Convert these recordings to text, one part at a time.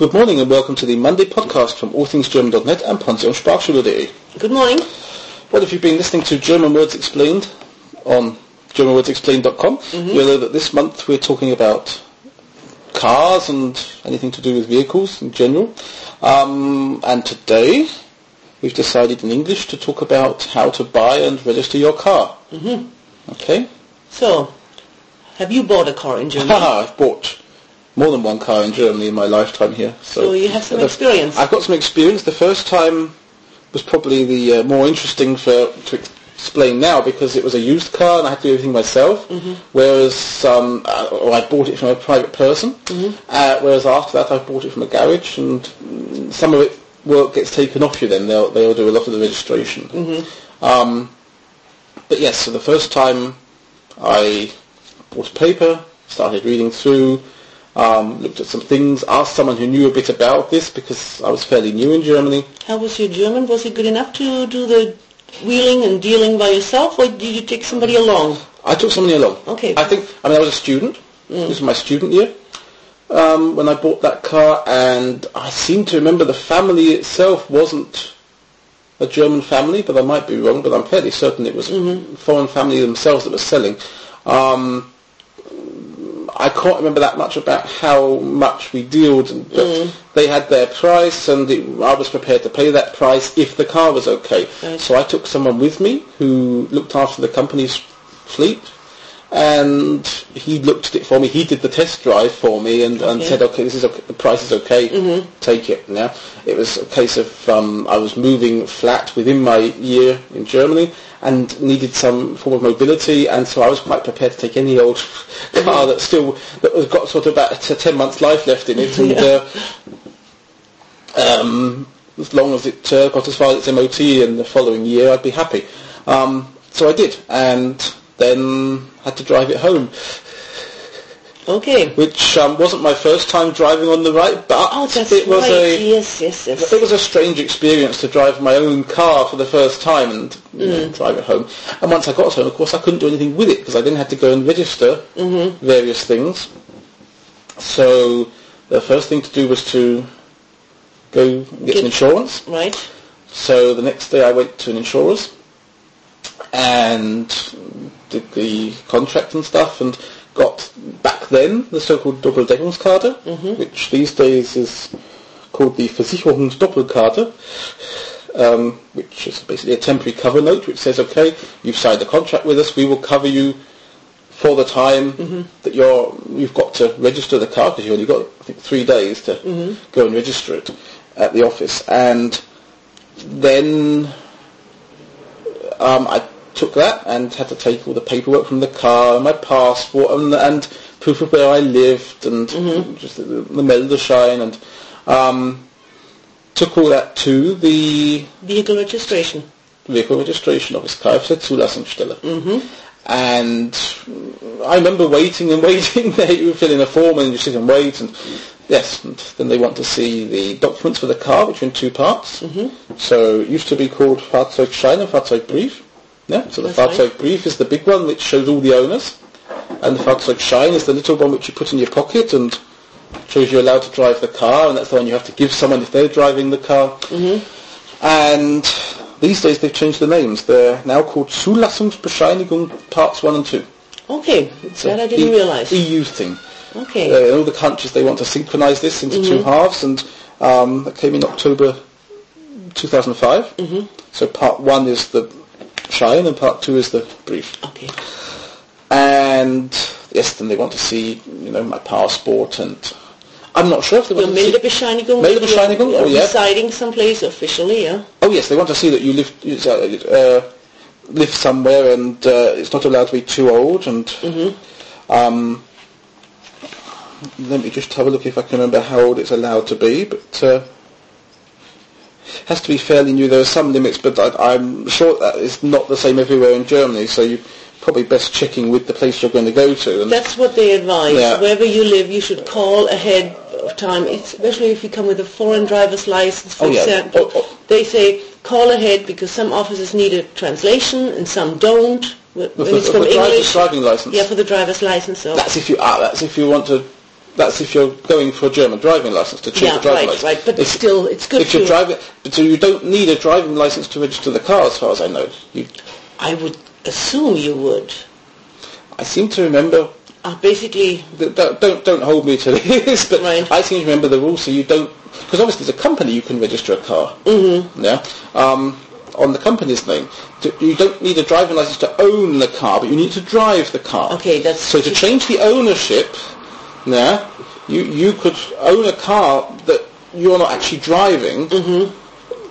Good morning and welcome to the Monday podcast from allthingsgerman.net and pensionsprachschule.de. Good morning. Well, if you've been listening to German Words Explained on germanwordsexplained.com, you'll know that this month we're talking about cars and anything to do with vehicles in general. Um, and today we've decided in English to talk about how to buy and register your car. Mm-hmm. Okay? So, have you bought a car in Germany? Haha, I've bought more than one car in Germany in my lifetime here. So you have some experience. I've got some experience. The first time was probably the uh, more interesting for to explain now because it was a used car and I had to do everything myself. Mm-hmm. Whereas um, uh, or I bought it from a private person. Mm-hmm. Uh, whereas after that I bought it from a garage and mm, some of it work gets taken off you. Then they'll they'll do a lot of the registration. Mm-hmm. Um, but yes, so the first time I bought a paper, started reading through, um, looked at some things, asked someone who knew a bit about this because I was fairly new in Germany. How was your German? Was it good enough to do the wheeling and dealing by yourself, or did you take somebody along? I took somebody along. Okay. I think, I mean, I was a student. This was my student year um, when I bought that car, and I seem to remember the family itself wasn't a German family, but I might be wrong, but I'm fairly certain it was a foreign family themselves that was selling. Um, I can't remember that much about how much we dealed, but mm. they had their price, and it, I was prepared to pay that price if the car was okay. Right. So I took someone with me who looked after the company's fleet, and he looked at it for me. He did the test drive for me, and, and Okay. said, "Okay, this is okay, the price is okay. Take it." Now it was a case of um, I was moving flat within my year in Germany and needed some form of mobility, and so I was quite prepared to take any old car that still that was got sort of about t- ten months life left in it, and uh, um, as long as it uh, got as far as its MOT in the following year, I'd be happy. Um, so I did, and then had to drive it home, Okay. which um, wasn't my first time driving on the right, but Oh, it was right. a yes, yes, yes. it was a strange experience to drive my own car for the first time and you know, Mm. drive it home. And once I got home, of course, I couldn't do anything with it because I then had to go and register Mm-hmm. various things. So the first thing to do was to go get, Get- some insurance. Right. So the next day I went to an insurer's and did the contract and stuff and got back then the so-called Doppeldeckungskarte, which these days is called the Versicherungsdoppelkarte, um, which is basically a temporary cover note which says, okay, you've signed the contract with us, we will cover you for the time that you're, you've got to register the car because you only got, I think, three days to go and register it at the office. And then um, I took that and had to take all the paperwork from the car, and my passport, and, and proof of where I lived, and mm-hmm. just the, the Meldeschein, and um, took all that to the Vehicle registration. vehicle registration office, Kfz-Zulassungsstelle. Mm-hmm. And I remember waiting and waiting there. You fill in a form and you sit and wait. And yes, and then they want to see the documents for the car, which are in two parts. Mm-hmm. So it used to be called Fahrzeugschein and Fahrzeugbrief. Yeah, so the That's right. Fahrzeugbrief is the big one which shows all the owners. And the Fahrzeugschein is the little one which you put in your pocket and shows you're allowed to drive the car. And that's the one you have to give someone if they're driving the car. And these days they've changed the names. They're now called Zulassungsbescheinigung Parts 1 and 2. Okay. It's that I didn't E- realize. EU thing. Okay. Uh, in all the countries they want to synchronise this into two halves and um, that came in October 2005. So part 1 is the Schein and part 2 is the Brief. okay. And yes, then they want to see, you know, my passport and I'm not sure if they Your want to see... Meldebescheinigung. Meldebescheinigung, You're oh, yeah. residing someplace officially, yeah. Oh yes, they want to see that you live uh, uh, live somewhere and uh, it's not allowed to be too old. And Mhm. um, let me just have a look if I can remember how old it's allowed to be. But uh, has to be fairly new. There are some limits, but I, I'm sure that is not the same everywhere in Germany. So you probably best checking with the place you're going to go to. And That's what they advise. Yeah. Wherever you live, you should call ahead of time, especially if you come with a foreign driver's license, for Oh, yeah. example. Oh, oh. They say call ahead because some offices need a translation and some don't. When for, it's for from driver's English, driving license. yeah, for the driver's license. So That's if you ah, that's if you want to That's if you're going for a German driving license to change Yeah, the driving right, license. right. But if, still, it's good if you're driving, so you don't need a driving license to register the car, as far as I know. You, I would assume you would. I seem to remember. Uh, basically, Don't don't, don't hold me to this, but Right. I seem to remember the rules. So you don't, because obviously as a company you can register a car. Mm-hmm. Yeah. Um, on the company's name, you don't need a driving license to own the car, but you need to drive the car. okay, that's So to change the ownership, yeah, you you could own a car that you're not actually driving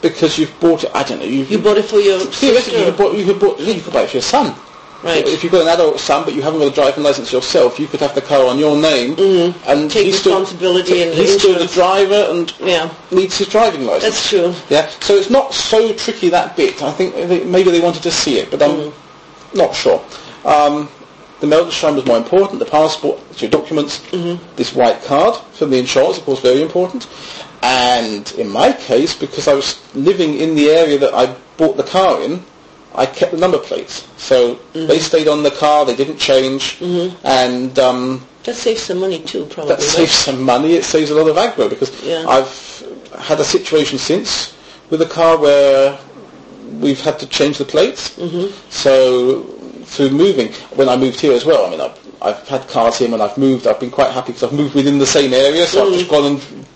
because you've bought it. I don't know. Mm-hmm. you bought it for your you sister, could, bought, you could bought, yeah, you could buy it for your son. right? If you've got an adult son but you haven't got a driving license yourself, you could have the car on your name and Take he's still, responsibility and he's still the driver and Yeah, needs his driving license. that's true. Yeah, so it's not so tricky that bit. I think they, maybe they wanted to see it, but I'm Mm-hmm. not sure. Um, the Meldschein was more important. The passport, your documents, Mm-hmm. this white card from the insurance, of course, very important. And in my case, because I was living in the area that I bought the car in, I kept the number plates. So Mm-hmm. they stayed on the car, they didn't change, and um, That saves some money too, probably. that saves some money. It saves a lot of aggro because Yeah. I've had a situation since with a car where we've had to change the plates. Mm-hmm. So through moving, when I moved here as well, I mean, I've, I've had cars here when I've moved. I've been quite happy because I've moved within the same area. So I've just gone and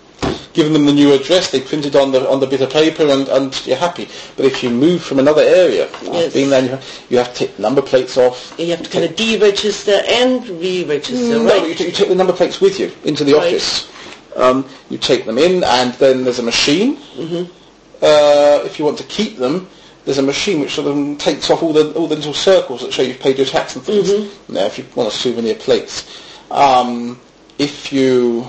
given them the new address. They printed on the on the bit of paper, and, and you're happy. But if you move from another area, Yes. I've been there. You have, you have to take number plates off. You have to kind of deregister and re-register, No, right? you, t- you take the number plates with you into the Right. office. Um, you take them in, and then there's a machine. Mm-hmm. Uh, if you want to keep them, there's a machine which sort of takes off all the all the little circles that show you've paid your tax and things. Mm-hmm. Now, if you want a souvenir plate, um, if you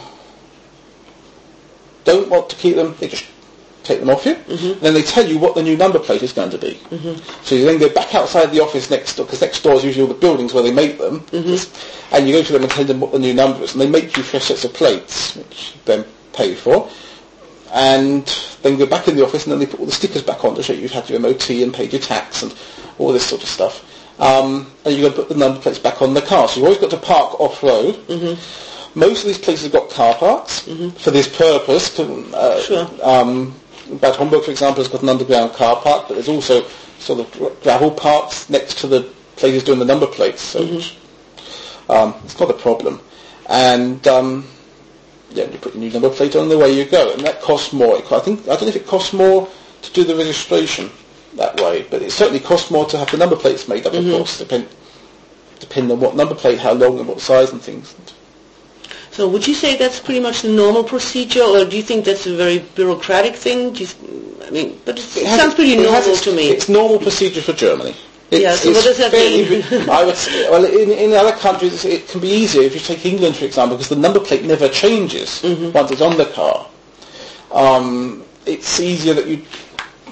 don't want to keep them, they just take them off you. Mm-hmm. Then they tell you what the new number plate is going to be. So you then go back outside the office next door, because next door is usually all the buildings where they make them, Mm-hmm. and you go to them and tell them what the new number is, and they make you fresh sets of plates, which you then pay for, and then go back in the office, and then they put all the stickers back on to show you've had your MOT and paid your tax and all this sort of stuff. Um, and you've got to put the number plates back on the car. So you've always got to park off-road. Most of these places have got car parks for this purpose. Uh, Sure. um, Bad Homburg, for example, has got an underground car park, but there's also sort of gravel parks next to the places doing the number plates, so which, um, it's not a problem. And um, yeah, you put your new number plate on, the way you go, and that costs more. It, I think I don't know if it costs more to do the registration that way, but it certainly costs more to have the number plates made up, of mm-hmm. course, depend, depending on what number plate, how long, and what size and things. So would you say that's pretty much the normal procedure, or do you think that's a very bureaucratic thing? Do you, I mean, but it, It sounds pretty it normal to me. It's normal procedure for Germany. It's, Yeah, so what does that mean? I would say, well, in, in other countries it can be easier. If you take England, for example, because the number plate never changes Mm-hmm. once it's on the car. Um, it's easier that you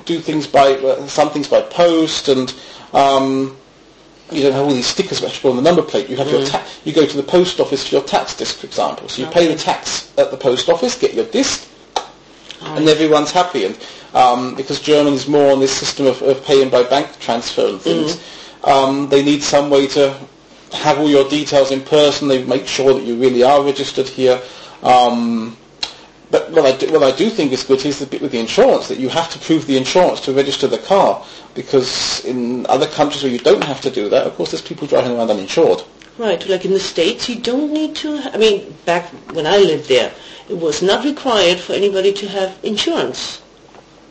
do things by uh, some things by post, and um, you don't have all these stickers which go on the number plate. You have Mm. your ta- you go to the post office for your tax disc, for example. So you pay the tax at the post office, get your disc, and everyone's happy. And um, because Germany's more on this system of, of paying by bank transfer and things, um, they need some way to have all your details in person. They make sure that you really are registered here. Um, but what I, do, what I do think is good is the bit with the insurance, that you have to prove the insurance to register the car. Because in other countries where you don't have to do that, of course there's people driving around uninsured. Right, like in the States, you don't need to, I mean, back when I lived there, it was not required for anybody to have insurance.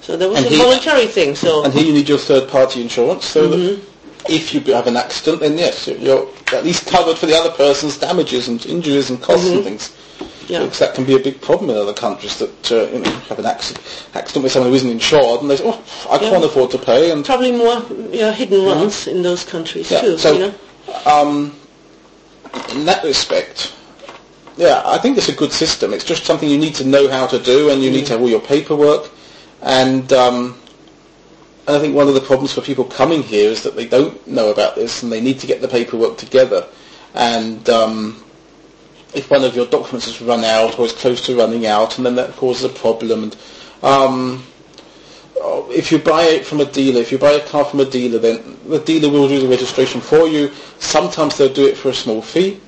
So that was And a he- voluntary thing, so... And here you need your third-party insurance, so that if you have an accident, then yes, you're- at least covered for the other person's damages and injuries and costs and things. Yeah. Because that can be a big problem in other countries that uh, you know have an accident, accident with someone who isn't insured, and they say, "Oh, I can't afford to pay." And Probably more you know, hidden ones in those countries Yeah, too, so- you know? um, in that respect, yeah, I think it's a good system. It's just something you need to know how to do, and you need to have all your paperwork. And um, I think one of the problems for people coming here is that they don't know about this, and they need to get the paperwork together. And um, if one of your documents has run out or is close to running out, and then that causes a problem. And um, if you buy it from a dealer, if you buy a car from a dealer, then the dealer will do the registration for you. Sometimes they'll do it for a small fee.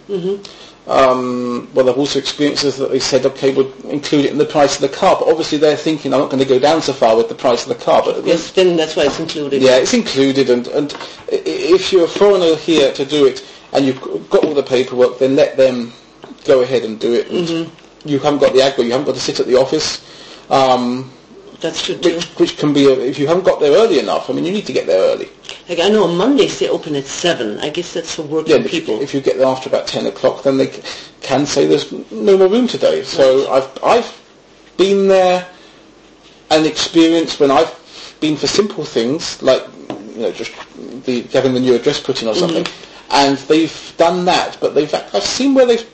Um, well, I've also experiences that they said, okay, we'll include it in the price of the car. But obviously they're thinking, I'm not going to go down so far with the price of the car. But Yes, then that's why it's included. yeah, it's included. And, and if you're a foreigner here to do it and you've got all the paperwork, then let them go ahead and do it. And You haven't got the aggro, you haven't got to sit at the office. Um, That's true too. which, which can be, a, if you haven't got there early enough, I mean, you need to get there early. Like I know on Mondays they open at seven. I guess that's for working Yeah, people. if you get there after about 10 o'clock, then they can say there's no more room today. So I've, I've been there and experienced when I've been for simple things, like, you know, just the, having the new address put in or mm-hmm. something, and they've done that, but they've, I've seen where they've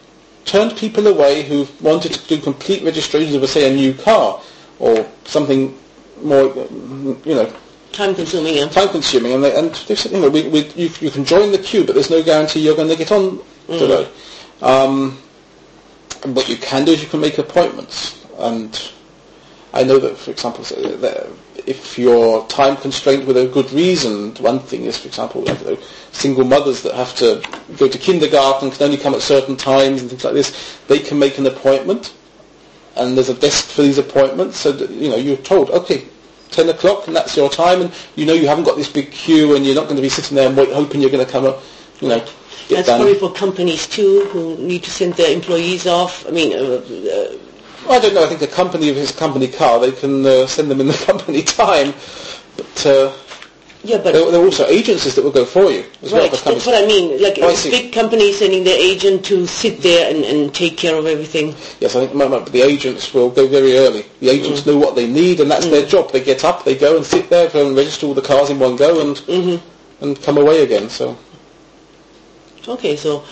turned people away who wanted to do complete registrations of, say, a new car or something more, you know, Time consuming. Yeah. time consuming, and they, and they said, you know, we, we, you, you can join the queue, but there's no guarantee you're going to get on today. Um, what you can do is you can make appointments, and I know that, for example, if you're time constrained with a good reason, one thing is, for example, know, single mothers that have to go to kindergarten can only come at certain times and things like this, they can make an appointment, and there's a desk for these appointments, so that, you know, you're told, okay, 10 o'clock and that's your time and you know you haven't got this big queue and you're not going to be sitting there and wait, hoping you're going to come up, you know, That's done. probably for companies too who need to send their employees off. I mean, uh, uh, I don't know, I think a company, it's a company car, they can uh, send them in the company time, but uh, yeah, but there, there are also agencies that will go for you as well. right. for That's what I mean. Like Oh, I big company sending their agent to sit there and, and take care of everything. Yes, I think the agents will go very early. The agents know what they need and that's their job. They get up, they go and sit there and register all the cars in one go and Mm-hmm. and come away again. So Okay, so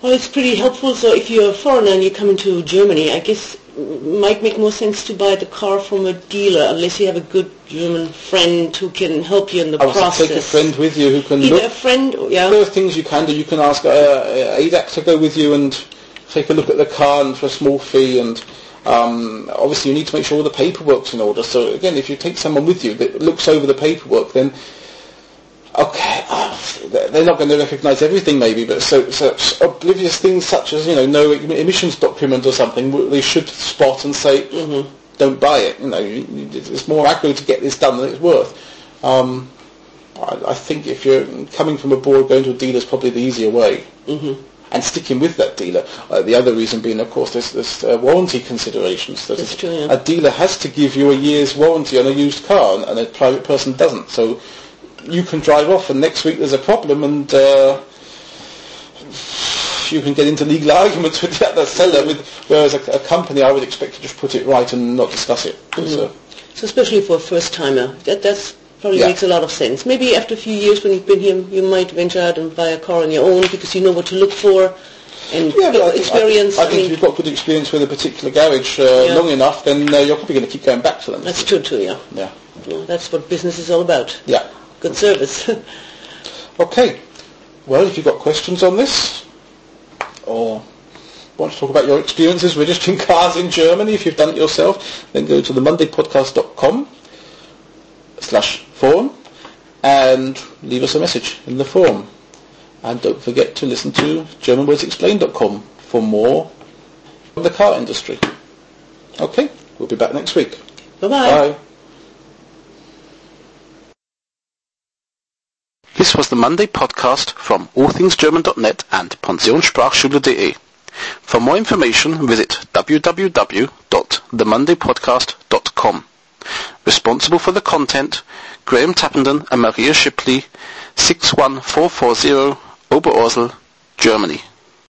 well, it's pretty helpful. So if you're a foreigner and you come into Germany, I guess might make more sense to buy the car from a dealer unless you have a good German friend who can help you in the I process. take a friend with you who can Either look a friend, yeah. There are things you can do. You can ask uh, ADAC to go with you and take a look at the car and for a small fee. And um, obviously, you need to make sure all the paperwork's in order. So again, if you take someone with you that looks over the paperwork, then okay, they're not going to recognise everything maybe, but so such oblivious things such as you know no emissions document or something, they should spot and say. Don't buy it. You know, it's more aggro to get this done than it's worth. Um, I, I think if you're coming from abroad, going to a dealer is probably the easier way. Mm-hmm. And sticking with that dealer. Uh, the other reason being, of course, there's, there's uh, warranty considerations. That That's a- true, yeah. A dealer has to give you a year's warranty on a used car, and, and a private person doesn't. So you can drive off, and next week there's a problem, and uh, you can get into legal arguments with the other seller. With whereas a, a company, I would expect to just put it right and not discuss it. So, So especially for a first timer, that that's probably Yeah. makes a lot of sense. Maybe after a few years when you've been here, you might venture out and buy a car on your own because you know what to look for and Yeah, but I think, experience. I, think- I think mean, if you've got good experience with a particular garage uh, Yeah. long enough, then uh, you're probably going to keep going back to them. that's true too. Yeah. Yeah. Yeah, that's what business is all about. Yeah. Good service. Okay. Well, if you've got questions on this, or want to talk about your experiences registering cars in Germany, if you've done it yourself, then go to the mondaypodcast.com slash forum and leave us a message in the forum. And don't forget to listen to GermanWordsExplained.com for more on the car industry. Okay, we'll be back next week. Bye-bye. Bye. This was the Monday podcast from allthingsgerman.net and pensionssprachschule.de. For more information, visit www.themondaypodcast.com. Responsible for the content, Graham Tappenden and Maria Shipley, 61440 Oberursel, Germany.